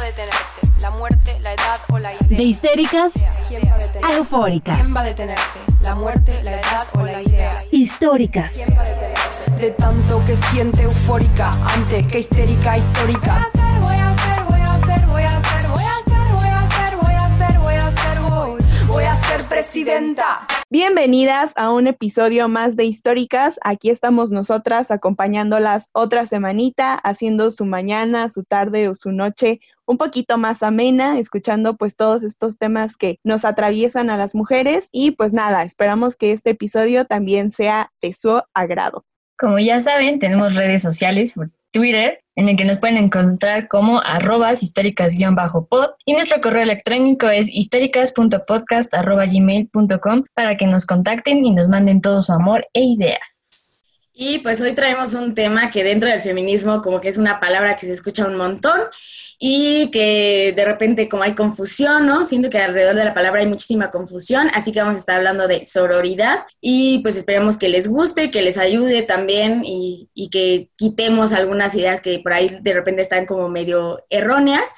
va a detenerte? ¿La muerte, la edad o la idea? De histéricas ¿Quién va a eufóricas. ¿Quién va a detenerte? ¿La muerte, la edad o la idea? Históricas. De tanto que siente eufórica antes que histérica histórica. Voy a hacer, voy a hacer, voy a hacer, voy a hacer, voy a hacer, voy a hacer, voy a hacer, voy, voy a ser presidenta. Bienvenidas a un episodio más de Históricas. Aquí estamos nosotras acompañándolas otra semanita, haciendo su mañana, su tarde o su noche un poquito más amena, escuchando pues todos estos temas que nos atraviesan a las mujeres y pues nada, esperamos que este episodio también sea de su agrado. Como ya saben, tenemos redes sociales Twitter, en el que nos pueden encontrar como arrobas históricas-pod y nuestro correo electrónico es históricas.podcast.gmail.com para que nos contacten y nos manden todo su amor e ideas. Y pues hoy traemos un tema que dentro del feminismo como que es una palabra que se escucha un montón y que de repente como hay confusión, ¿no? Siento que alrededor de la palabra hay muchísima confusión, así que vamos a estar hablando de sororidad y pues esperemos que les guste, que les ayude también y, y que quitemos algunas ideas que por ahí de repente están como medio erróneas.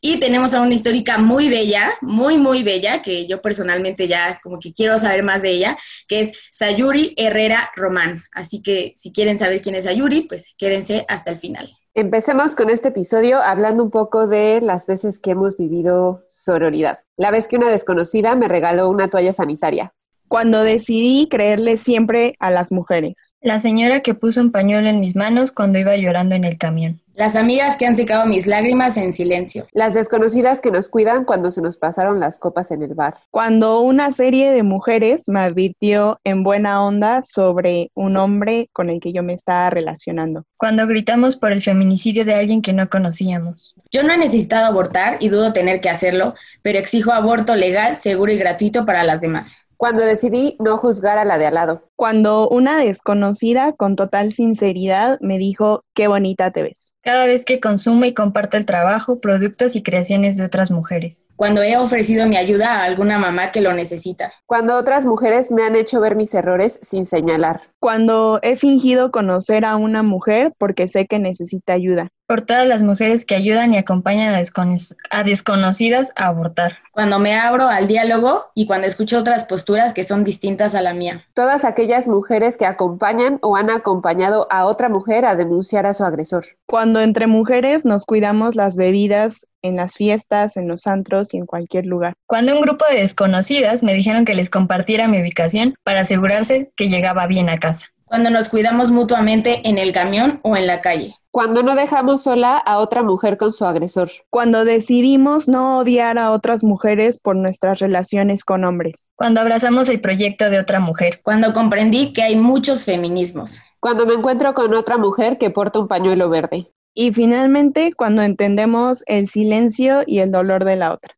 Y tenemos a una histórica muy bella, muy, muy bella, que yo personalmente ya como que quiero saber más de ella, que es Sayuri Herrera Román. Así que si quieren saber quién es Sayuri, pues quédense hasta el final. Empecemos con este episodio hablando un poco de las veces que hemos vivido sororidad. La vez que una desconocida me regaló una toalla sanitaria. Cuando decidí creerle siempre a las mujeres. La señora que puso un pañuelo en mis manos cuando iba llorando en el camión. Las amigas que han secado mis lágrimas en silencio. Las desconocidas que nos cuidan cuando se nos pasaron las copas en el bar. Cuando una serie de mujeres me advirtió en buena onda sobre un hombre con el que yo me estaba relacionando. Cuando gritamos por el feminicidio de alguien que no conocíamos. Yo no he necesitado abortar y dudo tener que hacerlo, pero exijo aborto legal, seguro y gratuito para las demás. Cuando decidí no juzgar a la de al lado. Cuando una desconocida con total sinceridad me dijo, qué bonita te ves. Cada vez que consumo y comparto el trabajo, productos y creaciones de otras mujeres. Cuando he ofrecido mi ayuda a alguna mamá que lo necesita. Cuando otras mujeres me han hecho ver mis errores sin señalar. Cuando he fingido conocer a una mujer porque sé que necesita ayuda. Por todas las mujeres que ayudan y acompañan a, descono- a desconocidas a abortar. Cuando me abro al diálogo y cuando escucho otras posturas que son distintas a la mía. Todas aquellas mujeres que acompañan o han acompañado a otra mujer a denunciar a su agresor. Cuando entre mujeres nos cuidamos las bebidas en las fiestas, en los antros y en cualquier lugar. Cuando un grupo de desconocidas me dijeron que les compartiera mi ubicación para asegurarse que llegaba bien a casa. Cuando nos cuidamos mutuamente en el camión o en la calle. Cuando no dejamos sola a otra mujer con su agresor. Cuando decidimos no odiar a otras mujeres por nuestras relaciones con hombres. Cuando abrazamos el proyecto de otra mujer. Cuando comprendí que hay muchos feminismos. Cuando me encuentro con otra mujer que porta un pañuelo verde. Y finalmente, cuando entendemos el silencio y el dolor de la otra.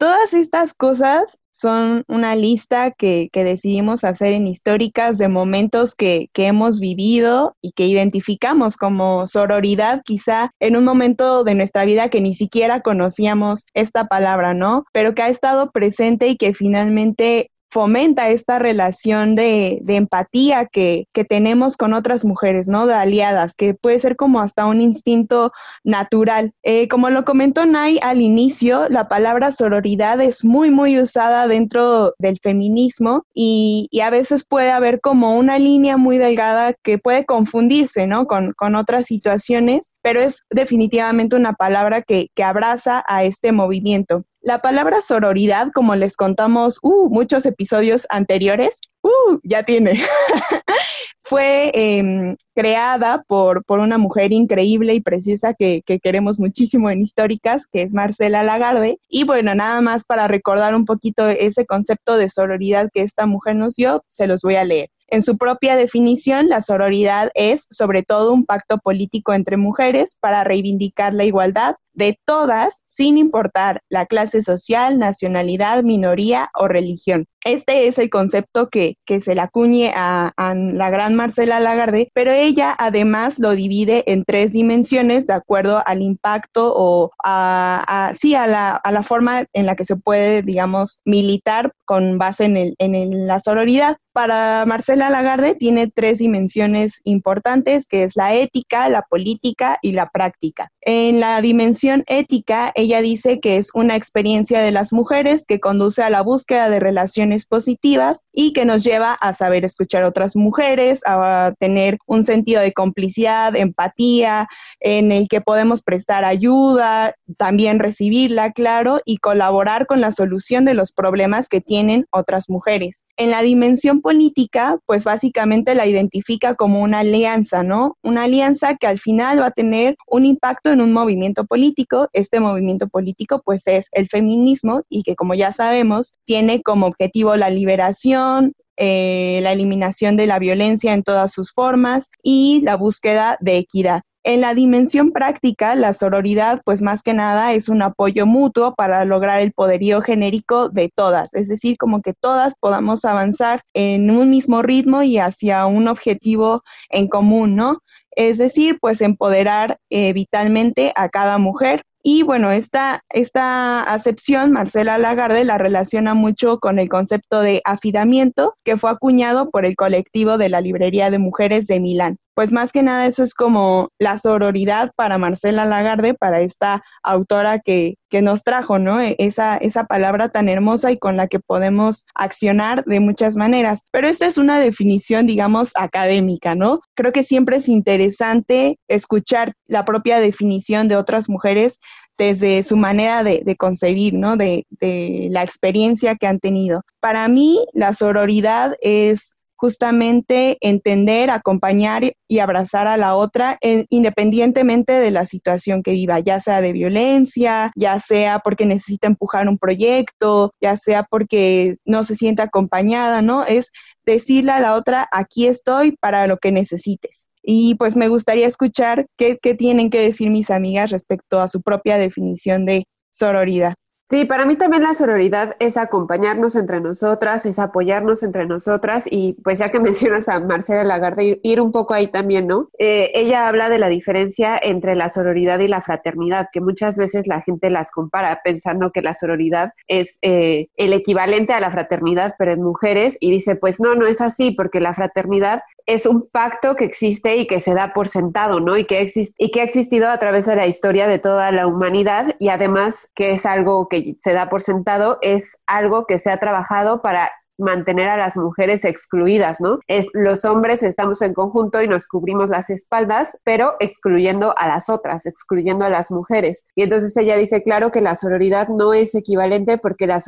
Todas estas cosas son una lista que, que decidimos hacer en históricas de momentos que, que, hemos vivido y que identificamos como sororidad, quizá en un momento de nuestra vida que ni siquiera conocíamos esta palabra, ¿no? Pero que ha estado presente y que finalmente fomenta esta relación de, empatía que, que, tenemos con otras mujeres, ¿no? De aliadas, que puede ser como hasta un instinto natural. Eh, como lo comentó Nay al inicio, la palabra sororidad es muy, muy usada dentro del feminismo y, y a veces puede haber como una línea muy delgada que puede confundirse, ¿no? Con, con otras situaciones, pero es definitivamente una palabra que, que abraza a este movimiento. La palabra sororidad, como les contamos uh, muchos episodios anteriores, uh, ya tiene, fue eh, creada por, por, una mujer increíble y preciosa que, que, queremos muchísimo en históricas, que es Marcela Lagarde. Y bueno, nada más para recordar un poquito ese concepto de sororidad que esta mujer nos dio, se los voy a leer. En su propia definición, la sororidad es sobre todo un pacto político entre mujeres para reivindicar la igualdad de todas, sin importar la clase social, nacionalidad, minoría o religión. Este es el concepto que, que se le acuñe a, a, la gran Marcela Lagarde, pero ella además lo divide en tres dimensiones de acuerdo al impacto o a, a sí, a la, a la, forma en la que se puede, digamos, militar con base en, el, en el, la sororidad. Para Marcela Lagarde tiene tres dimensiones importantes, que es la ética, la política y la práctica. En la dimensión ética, ella dice que es una experiencia de las mujeres que conduce a la búsqueda de relaciones positivas y que nos lleva a saber escuchar a otras mujeres, a tener un sentido de complicidad, empatía, en el que podemos prestar ayuda, también recibirla, claro, y colaborar con la solución de los problemas que tienen otras mujeres. En la dimensión política, pues básicamente la identifica como una alianza, ¿no? Una alianza que al final va a tener un impacto en un movimiento político. Este movimiento político, pues es el feminismo y que como ya sabemos, tiene como objetivo la liberación, eh, la eliminación de la violencia en todas sus formas y la búsqueda de equidad. En la dimensión práctica, la sororidad, pues más que nada, es un apoyo mutuo para lograr el poderío genérico de todas, es decir, como que todas podamos avanzar en un mismo ritmo y hacia un objetivo en común, ¿no? Es decir, pues empoderar eh, vitalmente a cada mujer. Y bueno, esta, esta acepción, Marcela Lagarde la relaciona mucho con el concepto de afidamiento que fue acuñado por el colectivo de la Librería de Mujeres de Milán pues más que nada eso es como la sororidad para Marcela Lagarde, para esta autora que, que nos trajo, ¿no? E, esa, esa palabra tan hermosa y con la que podemos accionar de muchas maneras. Pero esta es una definición, digamos, académica, ¿no? Creo que siempre es interesante escuchar la propia definición de otras mujeres desde su manera de, de concebir, ¿no? De, de la experiencia que han tenido. Para mí, la sororidad es justamente entender, acompañar y abrazar a la otra independientemente de la situación que viva, ya sea de violencia, ya sea porque necesita empujar un proyecto, ya sea porque no se siente acompañada, ¿no? Es decirle a la otra, aquí estoy para lo que necesites. Y pues me gustaría escuchar qué, qué tienen que decir mis amigas respecto a su propia definición de sororidad. Sí, para mí también la sororidad es acompañarnos entre nosotras, es apoyarnos entre nosotras y pues ya que mencionas a Marcela Lagarde, ir, un poco ahí también, ¿no? Eh, ella habla de la diferencia entre la sororidad y la fraternidad, que muchas veces la gente las compara pensando que la sororidad es eh, el equivalente a la fraternidad, pero en mujeres, y dice, pues no, no es así, porque la fraternidad es un pacto que existe y que se da por sentado, ¿no? Y que, y que ha existido a través de la historia de toda la humanidad y además que es algo que se da por sentado, es algo que se ha trabajado para mantener a las mujeres excluidas, ¿no? Es, los hombres estamos en conjunto y nos cubrimos las espaldas, pero excluyendo a las otras, excluyendo a las mujeres. Y entonces ella dice, claro que la sororidad no es equivalente porque la,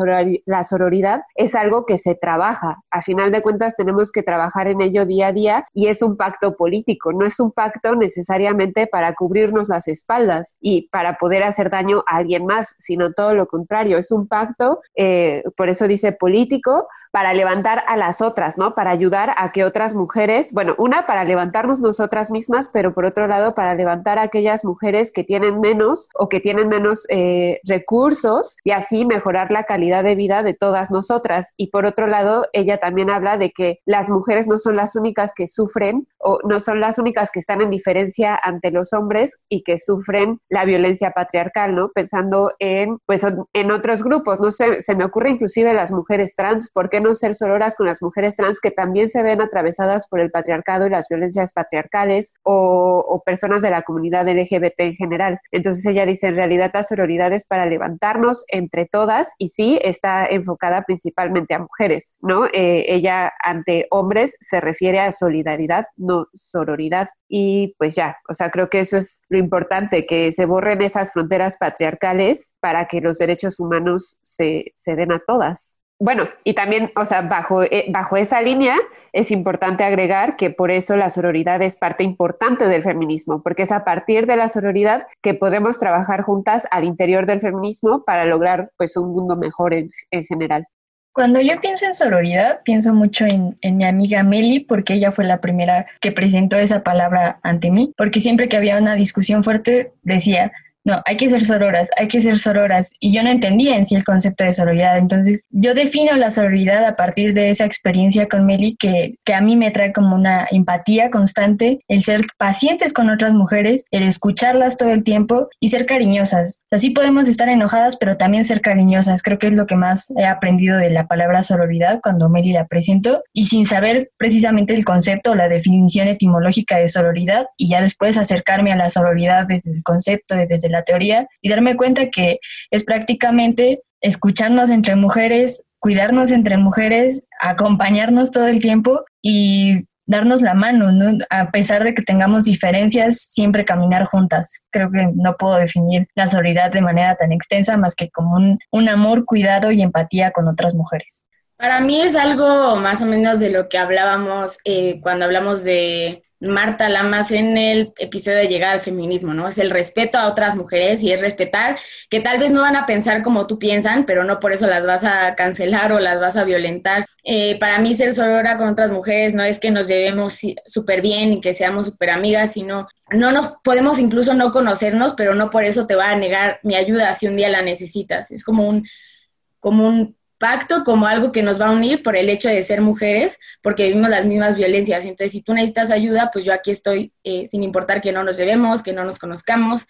la sororidad es algo que se trabaja. A final de cuentas tenemos que trabajar en ello día a día y es un pacto político, no es un pacto necesariamente para cubrirnos las espaldas y para poder hacer daño a alguien más, sino todo lo contrario, es un pacto, eh, por eso dice político, para levantar a las otras, ¿no? Para ayudar a que otras mujeres, bueno, una para levantarnos nosotras mismas, pero por otro lado para levantar a aquellas mujeres que tienen menos o que tienen menos eh, recursos y así mejorar la calidad de vida de todas nosotras. Y por otro lado, ella también habla de que las mujeres no son las únicas que sufren o no son las únicas que están en diferencia ante los hombres y que sufren la violencia patriarcal, ¿no? Pensando en, pues, en otros grupos, no sé, se me ocurre inclusive las mujeres trans, porque no ser sororas con las mujeres trans que también se ven atravesadas por el patriarcado y las violencias patriarcales o, personas de la comunidad LGBT en general? Entonces ella dice, en realidad la sororidad es para levantarnos entre todas y sí está enfocada principalmente a mujeres, ¿no? Eh, ella ante hombres se refiere a solidaridad, no sororidad. Y pues ya, o sea, creo que eso es lo importante, que se borren esas fronteras patriarcales para que los derechos humanos se, se den a todas bueno, y también, o sea, bajo, eh, bajo esa línea es importante agregar que por eso la sororidad es parte importante del feminismo, porque es a partir de la sororidad que podemos trabajar juntas al interior del feminismo para lograr pues un mundo mejor en, general. Cuando yo pienso en sororidad, pienso mucho en, en, mi amiga Meli, porque ella fue la primera que presentó esa palabra ante mí, porque siempre que había una discusión fuerte decía, no, hay que ser sororas, hay que ser sororas. Y yo no entendía en sí el concepto de sororidad. Entonces, yo defino la sororidad a partir de esa experiencia con Meli que, que a mí me trae como una empatía constante, el ser pacientes con otras mujeres, el escucharlas todo el tiempo y ser cariñosas. Así podemos estar enojadas, pero también ser cariñosas. Creo que es lo que más he aprendido de la palabra sororidad cuando Meli la presentó y sin saber precisamente el concepto o la definición etimológica de sororidad y ya después acercarme a la sororidad desde el concepto, desde la teoría y darme cuenta que es prácticamente escucharnos entre mujeres, cuidarnos entre mujeres, acompañarnos todo el tiempo y darnos la mano, ¿no? A pesar de que tengamos diferencias, siempre caminar juntas. Creo que no puedo definir la solidaridad de manera tan extensa más que como un, un amor, cuidado y empatía con otras mujeres. Para mí es algo más o menos de lo que hablábamos eh, cuando hablamos de Marta Lamas en el episodio de Llegada al Feminismo, ¿no? Es el respeto a otras mujeres y es respetar que tal vez no van a pensar como tú piensan, pero no por eso las vas a cancelar o las vas a violentar. Eh, para mí ser sorora con otras mujeres no es que nos llevemos súper bien y que seamos súper amigas, sino no nos podemos incluso no conocernos, pero no por eso te va a negar mi ayuda si un día la necesitas. Es como un, como un como algo que nos va a unir por el hecho de ser mujeres, porque vivimos las mismas violencias. Entonces, si tú necesitas ayuda, pues yo aquí estoy, eh, sin importar que no nos llevemos, que no nos conozcamos.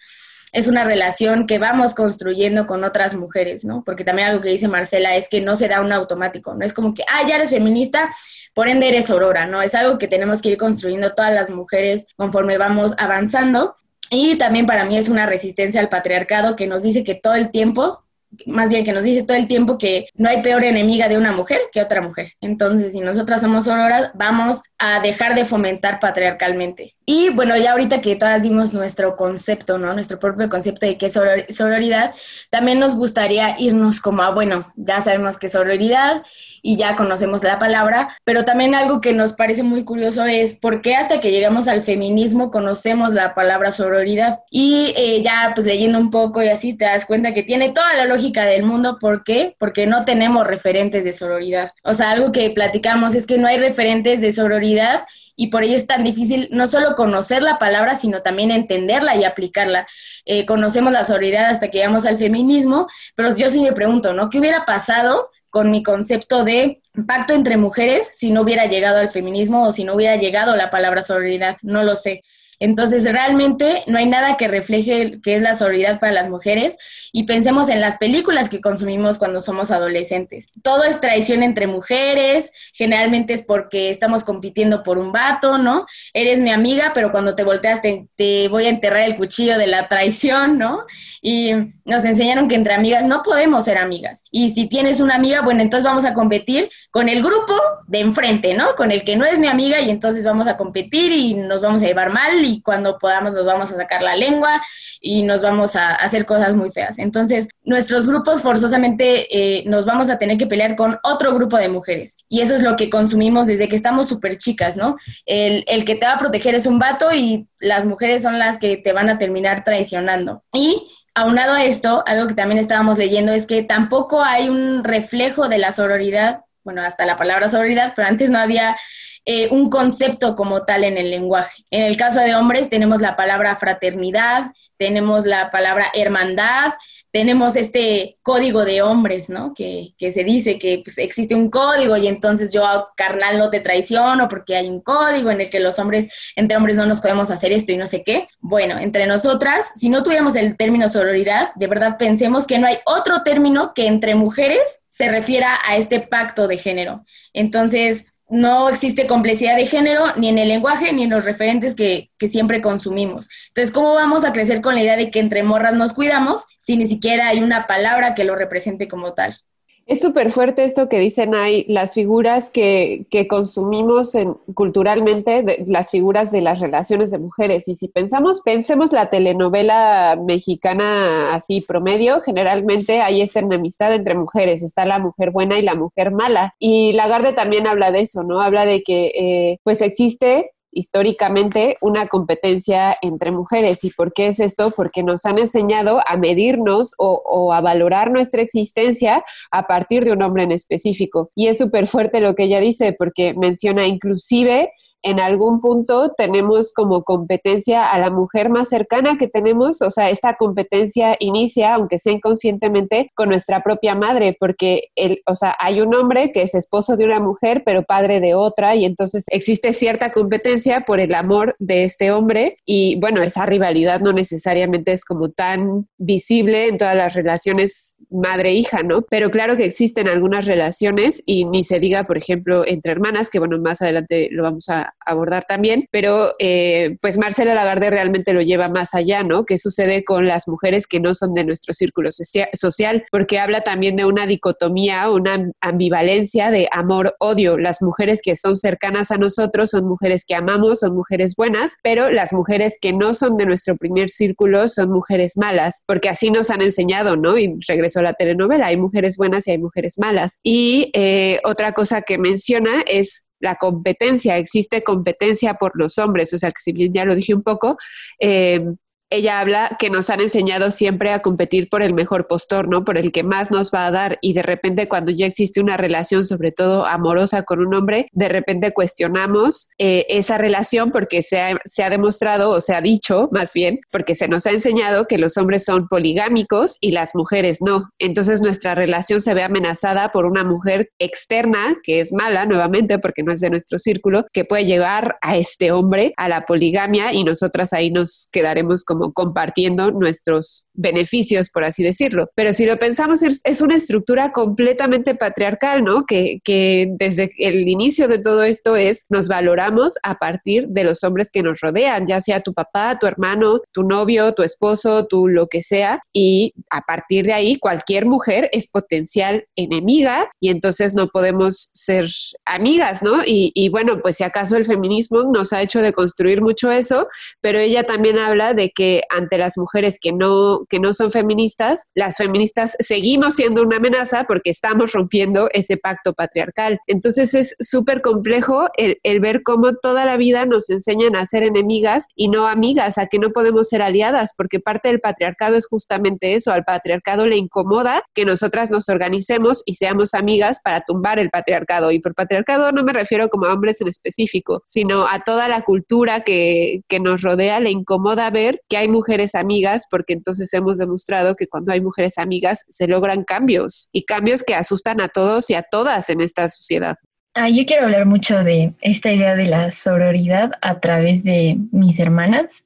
Es una relación que vamos construyendo con otras mujeres, ¿no? Porque también algo que dice Marcela es que no será un automático, no es como que, ah, ya eres feminista, por ende eres aurora, ¿no? Es algo que tenemos que ir construyendo todas las mujeres conforme vamos avanzando. Y también para mí es una resistencia al patriarcado que nos dice que todo el tiempo más bien que nos dice todo el tiempo que no hay peor enemiga de una mujer que otra mujer. Entonces, si nosotras somos auroras, vamos a dejar de fomentar patriarcalmente. Y bueno, ya ahorita que todas dimos nuestro concepto, ¿no? Nuestro propio concepto de qué es sororidad, también nos gustaría irnos como a, bueno, ya sabemos qué es sororidad y ya conocemos la palabra, pero también algo que nos parece muy curioso es por qué hasta que llegamos al feminismo conocemos la palabra sororidad. Y eh, ya pues leyendo un poco y así te das cuenta que tiene toda la lógica del mundo. ¿Por qué? Porque no tenemos referentes de sororidad. O sea, algo que platicamos es que no hay referentes de sororidad y por ello es tan difícil no solo conocer la palabra, sino también entenderla y aplicarla. Eh, conocemos la sororidad hasta que llegamos al feminismo, pero yo sí me pregunto, ¿no? ¿Qué hubiera pasado con mi concepto de pacto entre mujeres si no hubiera llegado al feminismo o si no hubiera llegado la palabra sororidad? No lo sé. Entonces, realmente no hay nada que refleje qué es la sororidad para las mujeres y pensemos en las películas que consumimos cuando somos adolescentes. Todo es traición entre mujeres, generalmente es porque estamos compitiendo por un vato, ¿no? Eres mi amiga, pero cuando te volteas te, voy a enterrar el cuchillo de la traición, ¿no? Y nos enseñaron que entre amigas no podemos ser amigas. Y si tienes una amiga, bueno, entonces vamos a competir con el grupo de enfrente, ¿no? Con el que no es mi amiga y entonces vamos a competir y nos vamos a llevar mal cuando podamos nos vamos a sacar la lengua y nos vamos a hacer cosas muy feas. Entonces, nuestros grupos forzosamente eh, nos vamos a tener que pelear con otro grupo de mujeres. Y eso es lo que consumimos desde que estamos súper chicas, ¿no? El, el que te va a proteger es un vato y las mujeres son las que te van a terminar traicionando. Y aunado a esto, algo que también estábamos leyendo es que tampoco hay un reflejo de la sororidad, bueno, hasta la palabra sororidad, pero antes no había eh, un concepto como tal en el lenguaje. En el caso de hombres tenemos la palabra fraternidad, tenemos la palabra hermandad, tenemos este código de hombres, ¿no? Que, se dice que pues, existe un código y entonces yo carnal no te traiciono porque hay un código en el que los hombres, entre hombres no nos podemos hacer esto y no sé qué. Bueno, entre nosotras, si no tuviéramos el término sororidad, de verdad pensemos que no hay otro término que entre mujeres se refiera a este pacto de género. Entonces, no existe complejidad de género ni en el lenguaje ni en los referentes que, que, siempre consumimos. Entonces, ¿cómo vamos a crecer con la idea de que entre morras nos cuidamos si ni siquiera hay una palabra que lo represente como tal? Es súper fuerte esto que dicen ahí, las figuras que, que consumimos en, culturalmente, las figuras de las relaciones de mujeres. Y si pensamos, pensemos la telenovela mexicana así promedio, generalmente hay esta enemistad entre mujeres, está la mujer buena y la mujer mala. Y Lagarde también habla de eso, ¿no? Habla de que eh, pues existe históricamente una competencia entre mujeres. ¿Y por qué es esto? Porque nos han enseñado a medirnos o, a valorar nuestra existencia a partir de un hombre en específico. Y es súper fuerte lo que ella dice, porque menciona inclusive en algún punto tenemos como competencia a la mujer más cercana que tenemos, o sea, esta competencia inicia, aunque sea inconscientemente, con nuestra propia madre, porque el, o sea, hay un hombre que es esposo de una mujer, pero padre de otra, y entonces existe cierta competencia por el amor de este hombre, y bueno, esa rivalidad no necesariamente es como tan visible en todas las relaciones madre-hija, ¿no? Pero claro que existen algunas relaciones y ni se diga, por ejemplo, entre hermanas, que bueno, más adelante lo vamos a abordar también, pero eh, pues Marcela Lagarde realmente lo lleva más allá, ¿no? ¿Qué sucede con las mujeres que no son de nuestro círculo social? Porque habla también de una dicotomía, una ambivalencia de amor-odio. Las mujeres que son cercanas a nosotros son mujeres que amamos, son mujeres buenas, pero las mujeres que no son de nuestro primer círculo son mujeres malas, porque así nos han enseñado, ¿no? Y regresó la telenovela, hay mujeres buenas y hay mujeres malas. Y eh, otra cosa que menciona es la competencia, existe competencia por los hombres, o sea que si bien ya lo dije un poco, eh, ella habla que nos han enseñado siempre a competir por el mejor postor, ¿no? Por el que más nos va a dar y de repente cuando ya existe una relación, sobre todo amorosa con un hombre, de repente cuestionamos eh, esa relación porque se ha, se ha demostrado o se ha dicho más bien, porque se nos ha enseñado que los hombres son poligámicos y las mujeres no. Entonces nuestra relación se ve amenazada por una mujer externa que es mala nuevamente porque no es de nuestro círculo, que puede llevar a este hombre a la poligamia y nosotras ahí nos quedaremos como compartiendo nuestros beneficios, por así decirlo. Pero si lo pensamos, es una estructura completamente patriarcal, ¿no? Que, que desde el inicio de todo esto es, nos valoramos a partir de los hombres que nos rodean, ya sea tu papá, tu hermano, tu novio, tu esposo, tu lo que sea, y a partir de ahí cualquier mujer es potencial enemiga y entonces no podemos ser amigas, ¿no? Y, y bueno, pues si acaso el feminismo nos ha hecho de construir mucho eso, pero ella también habla de que ante las mujeres que no, que no son feministas, las feministas seguimos siendo una amenaza porque estamos rompiendo ese pacto patriarcal. Entonces es súper complejo el, el ver cómo toda la vida nos enseñan a ser enemigas y no amigas, a que no podemos ser aliadas, porque parte del patriarcado es justamente eso, al patriarcado le incomoda que nosotras nos organicemos y seamos amigas para tumbar el patriarcado. Y por patriarcado no me refiero como a hombres en específico, sino a toda la cultura que, que nos rodea, le incomoda ver que hay mujeres amigas, porque entonces hemos demostrado que cuando hay mujeres amigas se logran cambios y cambios que asustan a todos y a todas en esta sociedad. Ah, yo quiero hablar mucho de esta idea de la sororidad a través de mis hermanas.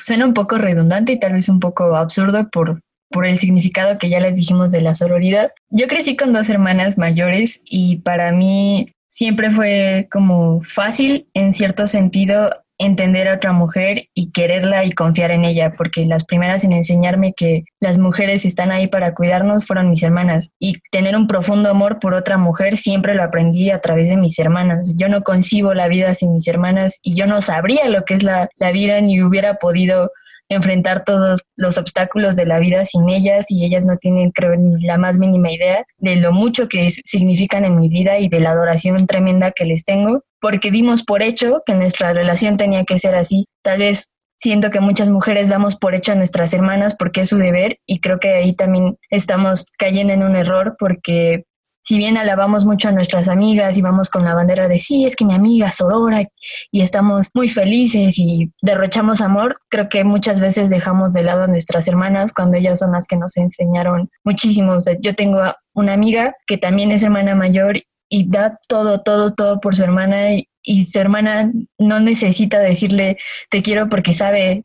suena un poco redundante y tal vez un poco absurdo por, por el significado que ya les dijimos de la sororidad. Yo crecí con dos hermanas mayores y para mí siempre fue como fácil en cierto sentido entender a otra mujer y quererla y confiar en ella, porque las primeras en enseñarme que las mujeres están ahí para cuidarnos fueron mis hermanas. Y tener un profundo amor por otra mujer siempre lo aprendí a través de mis hermanas. Yo no concibo la vida sin mis hermanas y yo no sabría lo que es la, la vida ni hubiera podido enfrentar todos los obstáculos de la vida sin ellas y ellas no tienen, creo, ni la más mínima idea de lo mucho que significan en mi vida y de la adoración tremenda que les tengo, porque dimos por hecho que nuestra relación tenía que ser así. Tal vez siento que muchas mujeres damos por hecho a nuestras hermanas porque es su deber y creo que ahí también estamos cayendo en un error porque si bien alabamos mucho a nuestras amigas y vamos con la bandera de sí, es que mi amiga Sorora y estamos muy felices y derrochamos amor, creo que muchas veces dejamos de lado a nuestras hermanas cuando ellas son las que nos enseñaron muchísimo. yo tengo una amiga que también es hermana mayor y da todo, todo, todo por su hermana y, y su hermana no necesita decirle te quiero porque sabe,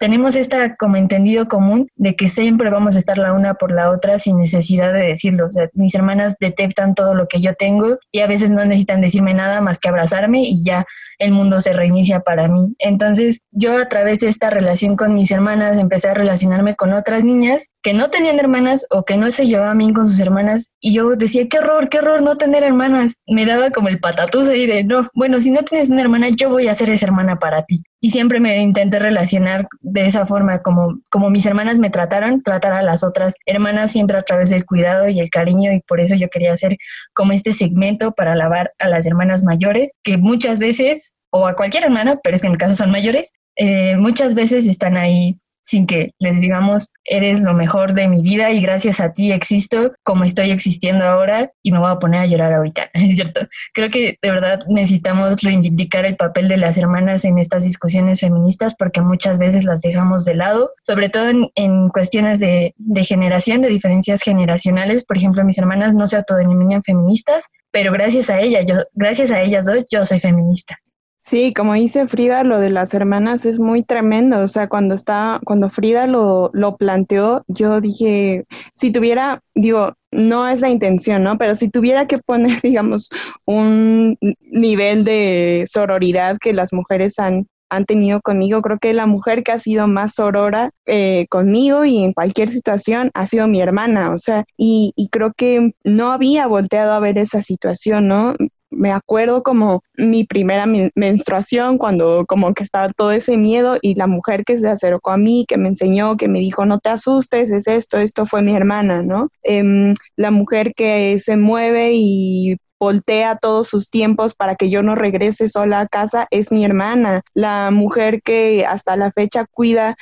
tenemos esta como entendido común de que siempre vamos a estar la una por la otra sin necesidad de decirlo. O sea, mis hermanas detectan todo lo que yo tengo y a veces no necesitan decirme nada más que abrazarme y ya el mundo se reinicia para mí. Entonces yo a través de esta relación con mis hermanas empecé a relacionarme con otras niñas que no tenían hermanas o que no se llevaban bien con sus hermanas y yo decía, qué horror, qué horror no tener hermanas. Me daba como el patatús ahí de, no, bueno, si no tienes una hermana, yo voy a ser esa hermana para ti. Y siempre me intenté relacionar de esa forma, como, como mis hermanas me trataron, tratar a las otras hermanas siempre a través del cuidado y el cariño y por eso yo quería hacer como este segmento para alabar a las hermanas mayores, que muchas veces o a cualquier hermana, pero es que en mi caso son mayores, eh, muchas veces están ahí sin que les digamos, eres lo mejor de mi vida y gracias a ti existo como estoy existiendo ahora y me voy a poner a llorar ahorita, ¿es cierto? Creo que de verdad necesitamos reivindicar el papel de las hermanas en estas discusiones feministas porque muchas veces las dejamos de lado, sobre todo en, cuestiones de, de, generación, de diferencias generacionales. Por ejemplo, mis hermanas no se autodenominan feministas, pero gracias a ella, yo, gracias a ellas yo soy feminista. Sí, como dice Frida, lo de las hermanas es muy tremendo. O sea, cuando está, cuando Frida lo, lo planteó, yo dije, si tuviera, digo, no es la intención, ¿no? Pero si tuviera que poner, digamos, un nivel de sororidad que las mujeres han, han tenido conmigo, creo que la mujer que ha sido más sorora eh, conmigo y en cualquier situación ha sido mi hermana, o sea, y, y creo que no había volteado a ver esa situación, ¿no? Me acuerdo como mi primera menstruación, cuando como que estaba todo ese miedo y la mujer que se acercó a mí, que me enseñó, que me dijo, no te asustes, es esto, esto fue mi hermana, ¿no? Em, la mujer que se mueve y voltea todos sus tiempos para que yo no regrese sola a casa es mi hermana. La mujer que hasta la fecha cuida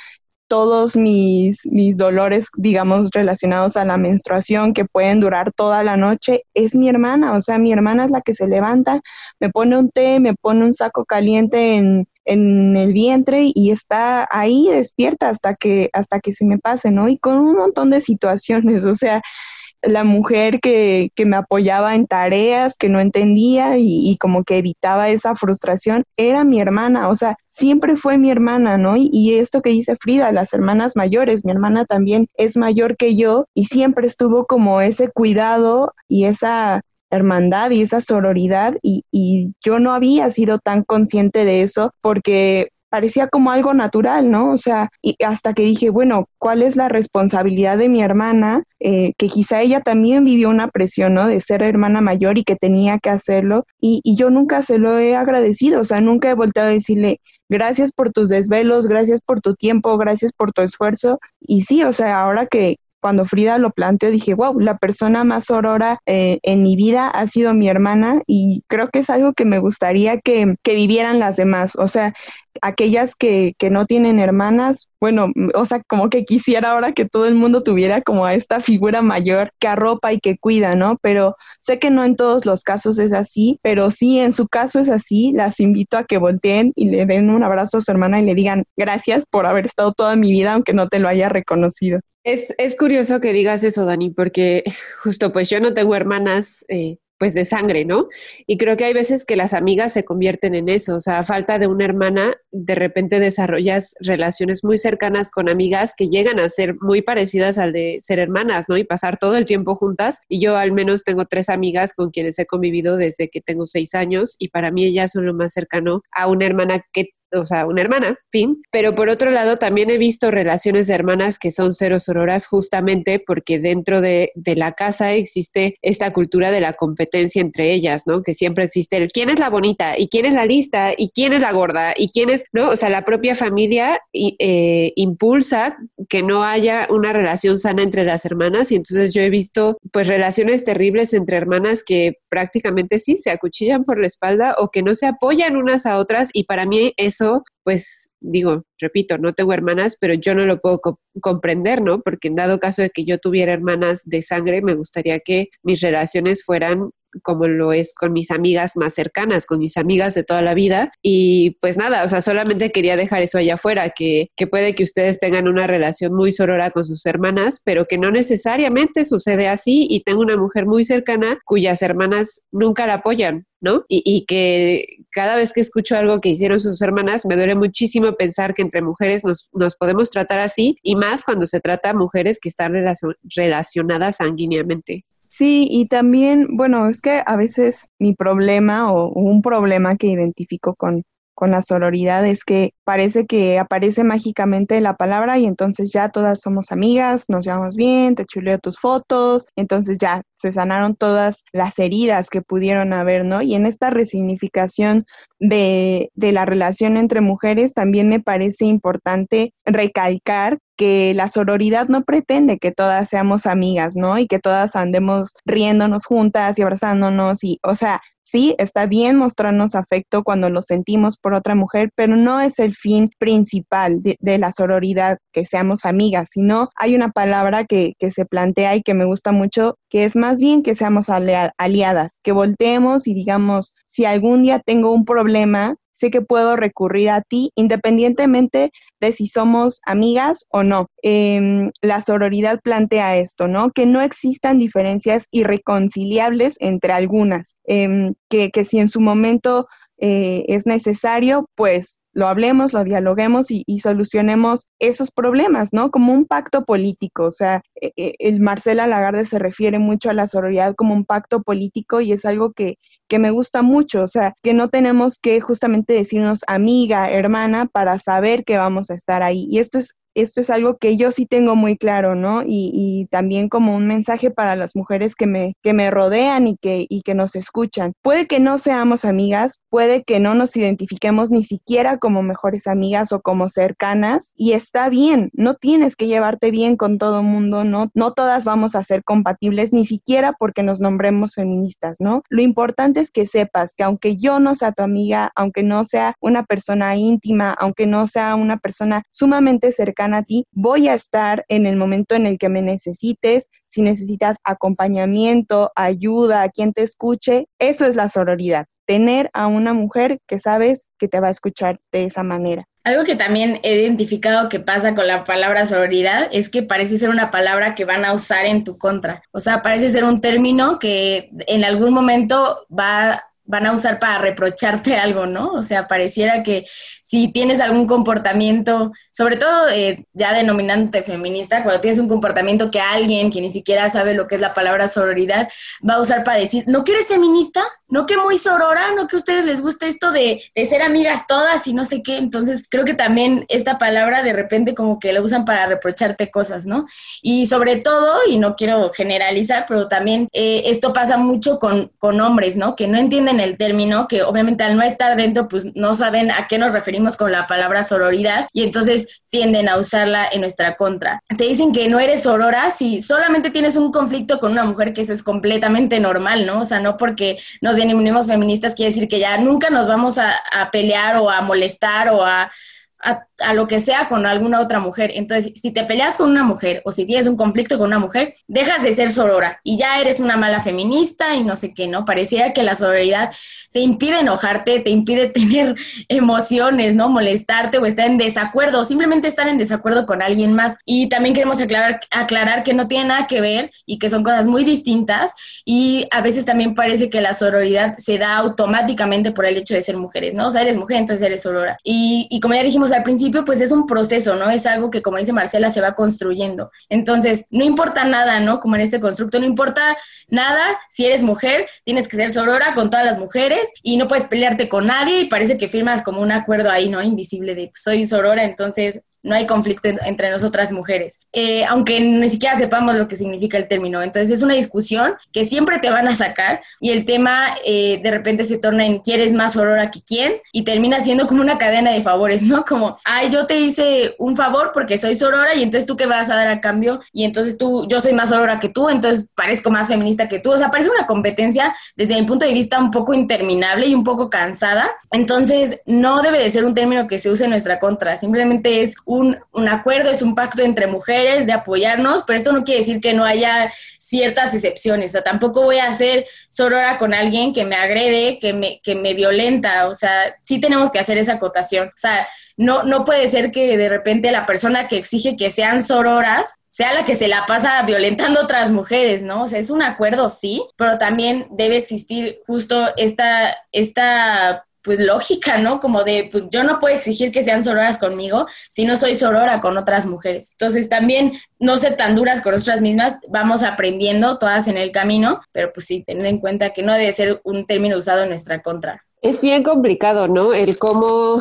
todos mis, mis dolores, digamos, relacionados a la menstruación que pueden durar toda la noche, es mi hermana. O sea, mi hermana es la que se levanta, me pone un té, me pone un saco caliente en, en el vientre y está ahí despierta hasta que, hasta que se me pase, ¿no? Y con un montón de situaciones, o sea, la mujer que, que, me apoyaba en tareas que no entendía y, como que evitaba esa frustración, era mi hermana, o sea, siempre fue mi hermana, ¿no? Y, y, esto que dice Frida, las hermanas mayores, mi hermana también es mayor que yo y siempre estuvo como ese cuidado y esa hermandad y esa sororidad y, y yo no había sido tan consciente de eso porque parecía como algo natural, ¿no? O sea, y hasta que dije, bueno, ¿cuál es la responsabilidad de mi hermana? Eh, que quizá ella también vivió una presión, ¿no? De ser hermana mayor y que tenía que hacerlo. Y, y yo nunca se lo he agradecido, o sea, nunca he volteado a decirle, gracias por tus desvelos, gracias por tu tiempo, gracias por tu esfuerzo. Y sí, o sea, ahora que, cuando Frida lo planteó, dije, wow, la persona más aurora eh, en mi vida ha sido mi hermana y creo que es algo que me gustaría que, que vivieran las demás. O sea, aquellas que, que, no tienen hermanas, bueno, o sea, como que quisiera ahora que todo el mundo tuviera como a esta figura mayor que arropa y que cuida, ¿no? Pero sé que no en todos los casos es así, pero sí en su caso es así, las invito a que volteen y le den un abrazo a su hermana y le digan gracias por haber estado toda mi vida, aunque no te lo haya reconocido. Es, es curioso que digas eso, Dani, porque justo pues yo no tengo hermanas eh, pues de sangre, ¿no? Y creo que hay veces que las amigas se convierten en eso, o sea, a falta de una hermana, de repente desarrollas relaciones muy cercanas con amigas que llegan a ser muy parecidas al de ser hermanas, ¿no? Y pasar todo el tiempo juntas. Y yo al menos tengo tres amigas con quienes he convivido desde que tengo seis años y para mí ellas son lo más cercano a una hermana que o sea, una hermana, fin. Pero por otro lado, también he visto relaciones de hermanas que son cero sororas justamente porque dentro de, de, la casa existe esta cultura de la competencia entre ellas, ¿no? Que siempre existe el quién es la bonita y quién es la lista y quién es la gorda y quién es, ¿no? O sea, la propia familia eh, impulsa que no haya una relación sana entre las hermanas y entonces yo he visto pues relaciones terribles entre hermanas que prácticamente sí se acuchillan por la espalda o que no se apoyan unas a otras y para mí eso pues digo, repito, no tengo hermanas, pero yo no lo puedo comprender, ¿no? Porque en dado caso de que yo tuviera hermanas de sangre, me gustaría que mis relaciones fueran como lo es con mis amigas más cercanas, con mis amigas de toda la vida. Y pues nada, o sea, solamente quería dejar eso allá afuera, que, puede que ustedes tengan una relación muy sorora con sus hermanas, pero que no necesariamente sucede así y tengo una mujer muy cercana cuyas hermanas nunca la apoyan, ¿no? Y, y, que cada vez que escucho algo que hicieron sus hermanas, me duele muchísimo pensar que entre mujeres nos, nos podemos tratar así, y más cuando se trata a mujeres que están relacionadas sanguíneamente. Sí, y también, bueno, es que a veces mi problema o un problema que identifico con, con la sororidad es que parece que aparece mágicamente la palabra y entonces ya todas somos amigas, nos llevamos bien, te chuleo tus fotos, entonces ya se sanaron todas las heridas que pudieron haber, ¿no? Y en esta resignificación de, de la relación entre mujeres también me parece importante recalcar que la sororidad no pretende que todas seamos amigas, ¿no? Y que todas andemos riéndonos juntas y abrazándonos y, o sea, sí, está bien mostrarnos afecto cuando lo sentimos por otra mujer, pero no es el fin principal de, la sororidad, que seamos amigas, sino hay una palabra que, que, se plantea y que me gusta mucho, que es más bien que seamos aliadas, que volteemos y digamos, si algún día tengo un problema, sé que puedo recurrir a ti independientemente de si somos amigas o no. Em, la sororidad plantea esto, ¿no? Que no existan diferencias irreconciliables entre algunas, em, que, que si en su momento eh, es necesario, pues lo hablemos, lo dialoguemos y, solucionemos esos problemas, ¿no? Como un pacto político. O sea, e, e, el Marcela Lagarde se refiere mucho a la sororidad como un pacto político y es algo que, que me gusta mucho. O sea, que no tenemos que justamente decirnos amiga, hermana, para saber que vamos a estar ahí. Y esto es esto es algo que yo sí tengo muy claro, ¿no? Y, también como un mensaje para las mujeres que me, que me rodean y que, y que nos escuchan. Puede que no seamos amigas, puede que no nos identifiquemos ni siquiera como mejores amigas o como cercanas, y está bien, no tienes que llevarte bien con todo mundo, ¿no? No todas vamos a ser compatibles, ni siquiera porque nos nombremos feministas, ¿no? Lo importante es que sepas que aunque yo no sea tu amiga, aunque no sea una persona íntima, aunque no sea una persona sumamente cercana, a ti, voy a estar en el momento en el que me necesites, si necesitas acompañamiento, ayuda, a quien te escuche, eso es la sororidad, tener a una mujer que sabes que te va a escuchar de esa manera. Algo que también he identificado que pasa con la palabra sororidad es que parece ser una palabra que van a usar en tu contra. O sea, parece ser un término que en algún momento va van a usar para reprocharte algo, ¿no? O sea, pareciera que si tienes algún comportamiento, sobre todo eh, ya denominándote feminista, cuando tienes un comportamiento que alguien que ni siquiera sabe lo que es la palabra sororidad va a usar para decir, ¿no que eres feminista? ¿No que muy sorora? ¿No que a ustedes les gusta esto de, ser amigas todas y no sé qué? Entonces creo que también esta palabra de repente como que la usan para reprocharte cosas, ¿no? Y sobre todo, y no quiero generalizar, pero también eh, esto pasa mucho con, con hombres, ¿no? Que no entienden el término, que obviamente al no estar dentro, pues no saben a qué nos referimos con la palabra sororidad y entonces tienden a usarla en nuestra contra. Te dicen que no eres sorora si solamente tienes un conflicto con una mujer, que eso es completamente normal, ¿no? O sea, no porque nos denominemos feministas quiere decir que ya nunca nos vamos a, a pelear o a molestar o a a, lo que sea con alguna otra mujer. Entonces, si te peleas con una mujer o si tienes un conflicto con una mujer, dejas de ser sorora y ya eres una mala feminista y no sé qué, ¿no? Pareciera que la sororidad te impide enojarte, te impide tener emociones, ¿no? Molestarte o estar en desacuerdo, o simplemente estar en desacuerdo con alguien más. Y también queremos aclarar, aclarar que no tiene nada que ver y que son cosas muy distintas y a veces también parece que la sororidad se da automáticamente por el hecho de ser mujeres, ¿no? O sea, eres mujer, entonces eres sorora. Y, y como ya dijimos al principio, pues es un proceso, ¿no? Es algo que, como dice Marcela, se va construyendo. Entonces, no importa nada, ¿no? Como en este constructo, no importa nada, si eres mujer, tienes que ser sorora con todas las mujeres y no puedes pelearte con nadie y parece que firmas como un acuerdo ahí, ¿no? Invisible de soy sorora, entonces no hay conflicto entre nosotras mujeres, eh, aunque ni siquiera sepamos lo que significa el término. Entonces es una discusión que siempre te van a sacar y el tema eh, de repente se torna en quién es más aurora que quién y termina siendo como una cadena de favores, ¿no? Como, ay, yo te hice un favor porque soy sorora y entonces tú qué vas a dar a cambio y entonces tú, yo soy más aurora que tú, entonces parezco más feminista que tú. O sea, parece una competencia desde mi punto de vista un poco interminable y un poco cansada. Entonces no debe de ser un término que se use en nuestra contra, simplemente es un, acuerdo, es un pacto entre mujeres de apoyarnos, pero esto no quiere decir que no haya ciertas excepciones. O sea, tampoco voy a ser sorora con alguien que me agrede, que me, que me violenta. O sea, sí tenemos que hacer esa acotación. O sea, no, no puede ser que de repente la persona que exige que sean sororas sea la que se la pasa violentando a otras mujeres, ¿no? O sea, es un acuerdo, sí, pero también debe existir justo esta, esta pues lógica, ¿no? Como de, pues yo no puedo exigir que sean sororas conmigo si no soy sorora con otras mujeres. Entonces también no ser tan duras con nosotras mismas, vamos aprendiendo todas en el camino, pero pues sí, tener en cuenta que no debe ser un término usado en nuestra contra. Es bien complicado, ¿no? El cómo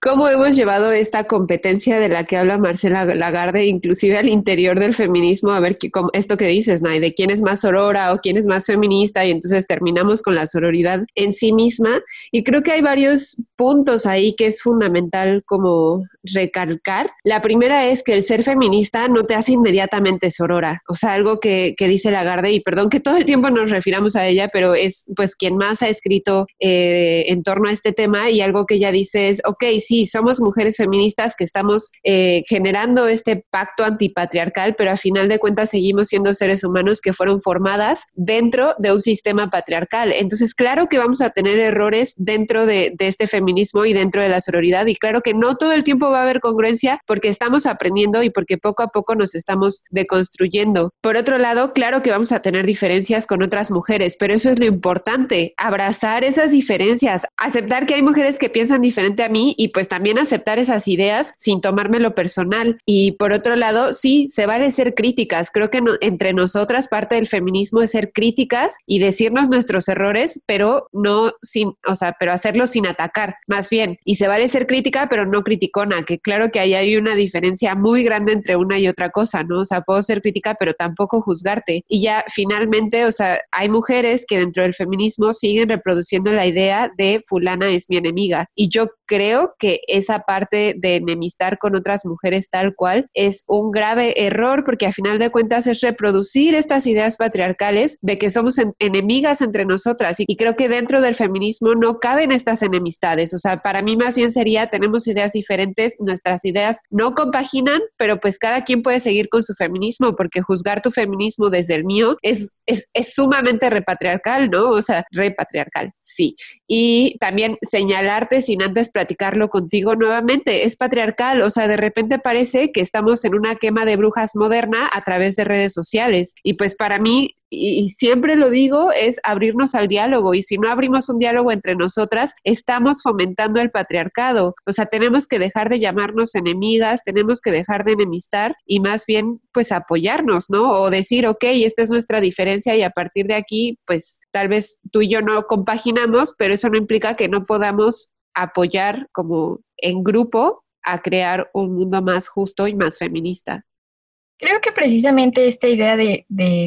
cómo hemos llevado esta competencia de la que habla Marcela Lagarde, inclusive al interior del feminismo, a ver qué, esto que dices, Nay, de quién es más sorora o quién es más feminista, y entonces terminamos con la sororidad en sí misma. Y creo que hay varios puntos ahí que es fundamental como recalcar. La primera es que el ser feminista no te hace inmediatamente sorora, o sea, algo que, que dice Lagarde, y perdón que todo el tiempo nos refiramos a ella, pero es pues quien más ha escrito eh, en torno a este tema y algo que ella dice es, ok, sí, somos mujeres feministas que estamos eh, generando este pacto antipatriarcal, pero a final de cuentas seguimos siendo seres humanos que fueron formadas dentro de un sistema patriarcal. Entonces, claro que vamos a tener errores dentro de, de este feminismo y dentro de la sororidad, y claro que no todo el tiempo va a haber congruencia porque estamos aprendiendo y porque poco a poco nos estamos deconstruyendo. Por otro lado, claro que vamos a tener diferencias con otras mujeres, pero eso es lo importante, abrazar esas diferencias, aceptar que hay mujeres que piensan diferente a mí y pues también aceptar esas ideas sin tomármelo personal. Y por otro lado, sí, se vale ser críticas. Creo que entre nosotras parte del feminismo es ser críticas y decirnos nuestros errores, pero no sin, o sea, pero hacerlo sin atacar, más bien. Y se vale ser crítica, pero no criticona, que claro que ahí hay una diferencia muy grande entre una y otra cosa, ¿no? O sea, puedo ser crítica, pero tampoco juzgarte. Y ya finalmente, o sea, hay mujeres que dentro del feminismo siguen reproduciendo la idea de fulana es mi enemiga. Y yo creo que esa parte de enemistar con otras mujeres tal cual es un grave error porque a final de cuentas es reproducir estas ideas patriarcales de que somos enemigas entre nosotras y, creo que dentro del feminismo no caben estas enemistades. O sea, para mí más bien sería tenemos ideas diferentes, nuestras ideas no compaginan, pero pues cada quien puede seguir con su feminismo porque juzgar tu feminismo desde el mío es, es, es sumamente repatriarcal, ¿no? O sea, repatriarcal, sí. Y también señalarte sin antes platicarlo contigo nuevamente. Es patriarcal, o sea, de repente parece que estamos en una quema de brujas moderna a través de redes sociales. Y pues para mí, y, siempre lo digo, es abrirnos al diálogo. Y si no abrimos un diálogo entre nosotras, estamos fomentando el patriarcado. O sea, tenemos que dejar de llamarnos enemigas, tenemos que dejar de enemistar y más bien, pues apoyarnos, ¿no? O decir, ok, esta es nuestra diferencia y a partir de aquí, pues tal vez tú y yo no compaginamos, pero eso no implica que no podamos apoyar como en grupo a crear un mundo más justo y más feminista. Creo que precisamente esta idea de,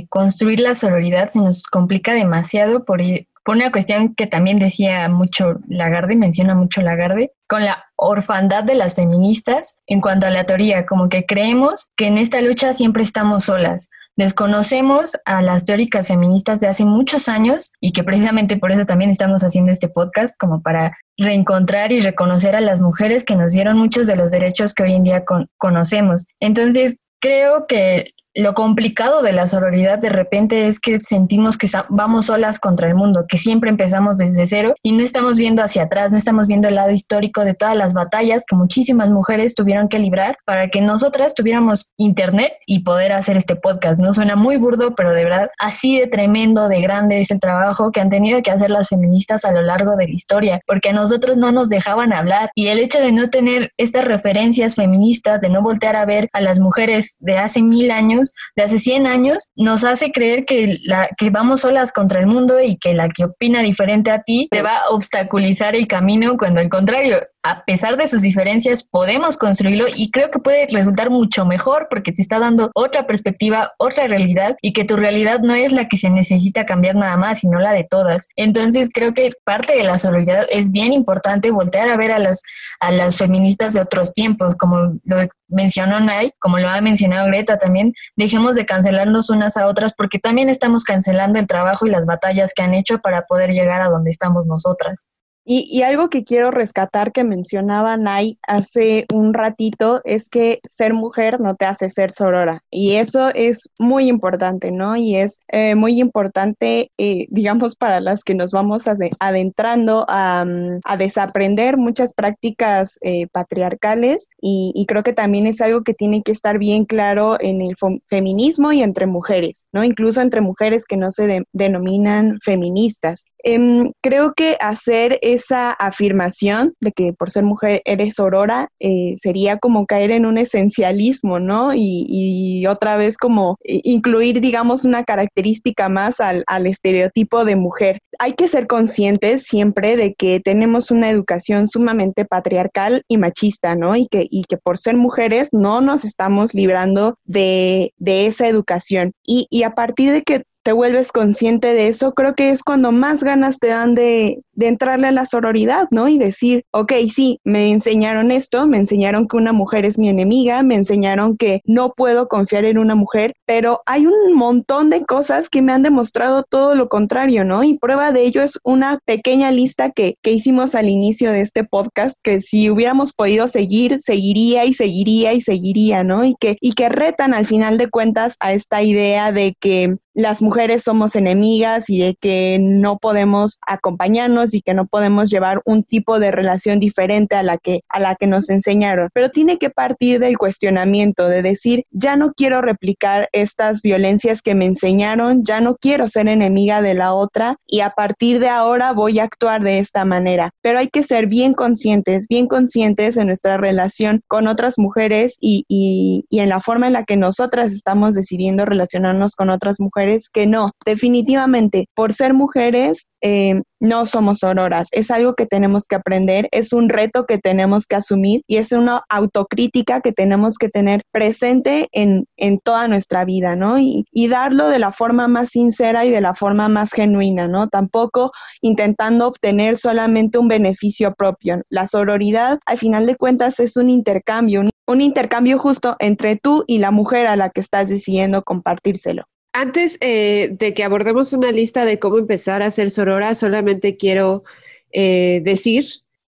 construir la sororidad se nos complica demasiado por, por una cuestión que también decía mucho Lagarde, menciona mucho Lagarde, con la orfandad de las feministas en cuanto a la teoría, como que creemos que en esta lucha siempre estamos solas. Desconocemos a las teóricas feministas de hace muchos años y que precisamente por eso también estamos haciendo este podcast, como para reencontrar y reconocer a las mujeres que nos dieron muchos de los derechos que hoy en día conocemos. Entonces, creo que lo complicado de la sororidad de repente es que sentimos que vamos solas contra el mundo, que siempre empezamos desde cero y no estamos viendo hacia atrás, no estamos viendo el lado histórico de todas las batallas que muchísimas mujeres tuvieron que librar para que nosotras tuviéramos internet y poder hacer este podcast. No suena muy burdo, pero de verdad así de tremendo, de grande es el trabajo que han tenido que hacer las feministas a lo largo de la historia, porque a nosotros no nos dejaban hablar y el hecho de no tener estas referencias feministas, de no voltear a ver a las mujeres de hace mil años, de hace 100 años, nos hace creer que, la, que vamos solas contra el mundo y que la que opina diferente a ti te va a obstaculizar el camino, cuando al contrario, a pesar de sus diferencias, podemos construirlo y creo que puede resultar mucho mejor porque te está dando otra perspectiva, otra realidad y que tu realidad no es la que se necesita cambiar nada más, sino la de todas. Entonces creo que parte de la solidaridad es bien importante voltear a ver a las, a las feministas de otros tiempos, como lo mencionó Nay, como lo ha mencionado Greta también, dejemos de cancelarnos unas a otras porque también estamos cancelando el trabajo y las batallas que han hecho para poder llegar a donde estamos nosotras. Y, algo que quiero rescatar que mencionaba Nay hace un ratito es que ser mujer no te hace ser sorora. Y eso es muy importante, ¿no? Y es eh, muy importante, eh, digamos, para las que nos vamos adentrando a, mm, a desaprender muchas prácticas eh, patriarcales. Y, creo que también es algo que tiene que estar bien claro en el feminismo y entre mujeres, ¿no? Incluso entre mujeres que no se denominan feministas. Em, creo que hacer esa afirmación de que por ser mujer eres aurora eh, sería como caer en un esencialismo, ¿no? Y, otra vez como incluir, digamos, una característica más al, estereotipo de mujer. Hay que ser conscientes siempre de que tenemos una educación sumamente patriarcal y machista, ¿no? Y que, y que por ser mujeres no nos estamos librando de, esa educación. Y a partir de que te vuelves consciente de eso, creo que es cuando más ganas te dan de, de, entrarle a la sororidad, ¿no? Y decir, ok, sí, me enseñaron esto, me enseñaron que una mujer es mi enemiga, me enseñaron que no puedo confiar en una mujer, pero hay un montón de cosas que me han demostrado todo lo contrario, ¿no? Y prueba de ello es una pequeña lista que, que hicimos al inicio de este podcast, que si hubiéramos podido seguir, seguiría y seguiría y seguiría, ¿no? Y que, y que retan al final de cuentas a esta idea de que las mujeres somos enemigas y de que no podemos acompañarnos y que no podemos llevar un tipo de relación diferente a la que a la que nos enseñaron. Pero tiene que partir del cuestionamiento de decir, ya no quiero replicar estas violencias que me enseñaron, ya no quiero ser enemiga de la otra y a partir de ahora voy a actuar de esta manera. Pero hay que ser bien conscientes, bien conscientes en nuestra relación con otras mujeres y, y, y en la forma en la que nosotras estamos decidiendo relacionarnos con otras mujeres, que no, definitivamente, por ser mujeres, eh, no somos auroras. Es algo que tenemos que aprender, es un reto que tenemos que asumir y es una autocrítica que tenemos que tener presente en, en toda nuestra vida, ¿no? Y, y, darlo de la forma más sincera y de la forma más genuina, ¿no? Tampoco intentando obtener solamente un beneficio propio. La sororidad, al final de cuentas, es un intercambio, un, un intercambio justo entre tú y la mujer a la que estás decidiendo compartírselo. Antes eh, de que abordemos una lista de cómo empezar a ser sorora, solamente quiero eh, decir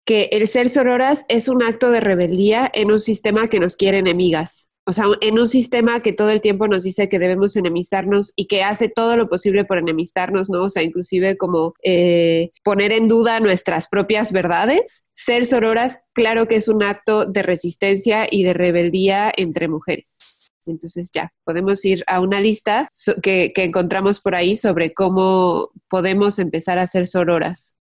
que el ser sororas es un acto de rebeldía en un sistema que nos quiere enemigas. O sea, en un sistema que todo el tiempo nos dice que debemos enemistarnos y que hace todo lo posible por enemistarnos, ¿no? O sea, inclusive como eh, poner en duda nuestras propias verdades. Ser sororas, claro que es un acto de resistencia y de rebeldía entre mujeres. Entonces ya, podemos ir a una lista que, encontramos por ahí sobre cómo podemos empezar a hacer sororas.